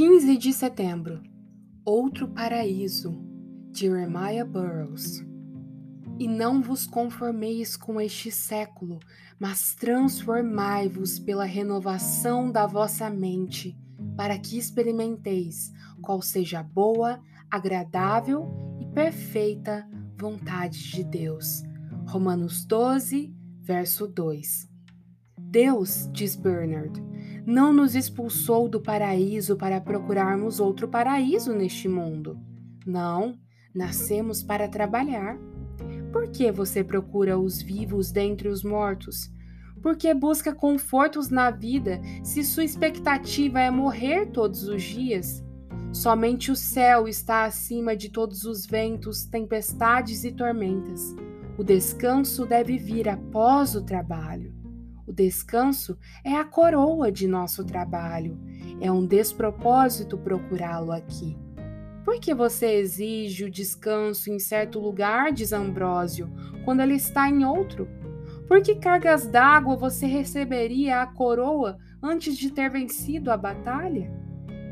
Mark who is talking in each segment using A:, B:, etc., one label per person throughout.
A: 15 de setembro Outro Paraíso, Jeremiah Burroughs. E não vos conformeis com este século, mas transformai-vos pela renovação da vossa mente, para que experimenteis qual seja a boa, agradável e perfeita vontade de Deus. Romanos 12, verso 2. Deus, diz Bernard, não nos expulsou do paraíso para procurarmos outro paraíso neste mundo. Não, nascemos para trabalhar. Por que você procura os vivos dentre os mortos? Por que busca confortos na vida se sua expectativa é morrer todos os dias? Somente o céu está acima de todos os ventos, tempestades e tormentas. O descanso deve vir após o trabalho. O descanso é a coroa de nosso trabalho. É um despropósito procurá-lo aqui. Por que você exige o descanso em certo lugar, diz Ambrósio, quando ele está em outro? Por que cargas d'água você receberia a coroa antes de ter vencido a batalha?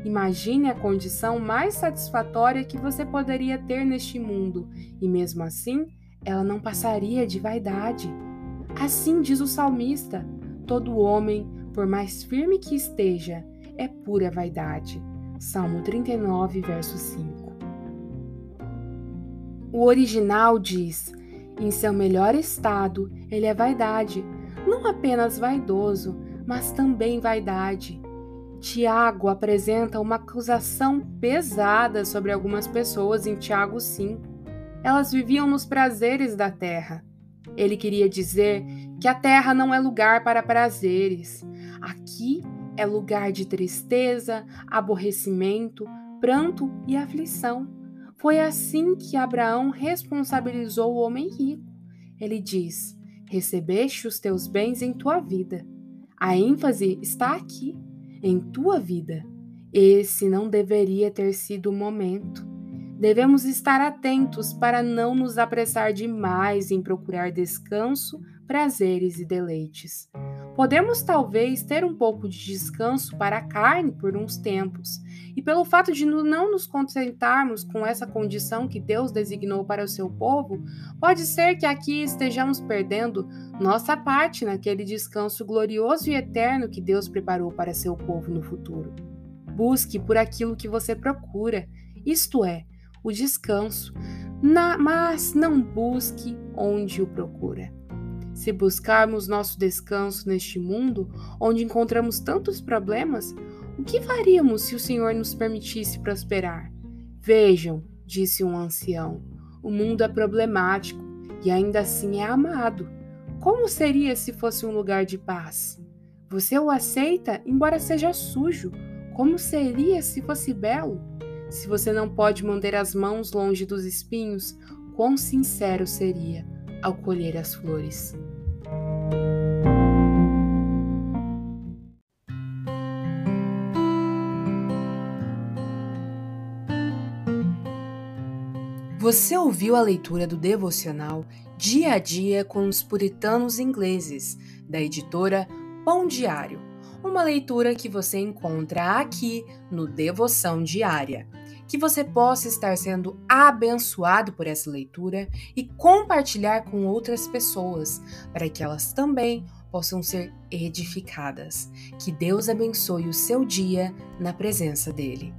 A: Imagine a condição mais satisfatória que você poderia ter neste mundo, e mesmo assim, ela não passaria de vaidade. Assim diz o salmista: todo homem, por mais firme que esteja, é pura vaidade. Salmo 39, verso 5. O original diz: em seu melhor estado, ele é vaidade, não apenas vaidoso, mas também vaidade. Tiago apresenta uma acusação pesada sobre algumas pessoas em Tiago 5. Elas viviam nos prazeres da terra. Ele queria dizer que a terra não é lugar para prazeres. Aqui é lugar de tristeza, aborrecimento, pranto e aflição. Foi assim que Abraão responsabilizou o homem rico. Ele diz: Recebeste os teus bens em tua vida. A ênfase está aqui, em tua vida. Esse não deveria ter sido o momento. Devemos estar atentos para não nos apressar demais em procurar descanso, prazeres e deleites. Podemos talvez ter um pouco de descanso para a carne por uns tempos, e pelo fato de não nos contentarmos com essa condição que Deus designou para o seu povo, pode ser que aqui estejamos perdendo nossa parte naquele descanso glorioso e eterno que Deus preparou para seu povo no futuro. Busque por aquilo que você procura, isto é, o descanso, na, mas não busque onde o procura. Se buscarmos nosso descanso neste mundo, onde encontramos tantos problemas, o que faríamos se o Senhor nos permitisse prosperar? Vejam, disse um ancião, o mundo é problemático e ainda assim é amado. Como seria se fosse um lugar de paz? Você o aceita, embora seja sujo. Como seria se fosse belo? Se você não pode manter as mãos longe dos espinhos, quão sincero seria ao colher as flores. Você ouviu a leitura do devocional Dia a Dia com os Puritanos Ingleses, da editora Pão Diário. Uma leitura que você encontra aqui no Devoção Diária que você possa estar sendo abençoado por essa leitura e compartilhar com outras pessoas, para que elas também possam ser edificadas. Que Deus abençoe o seu dia na presença dEle.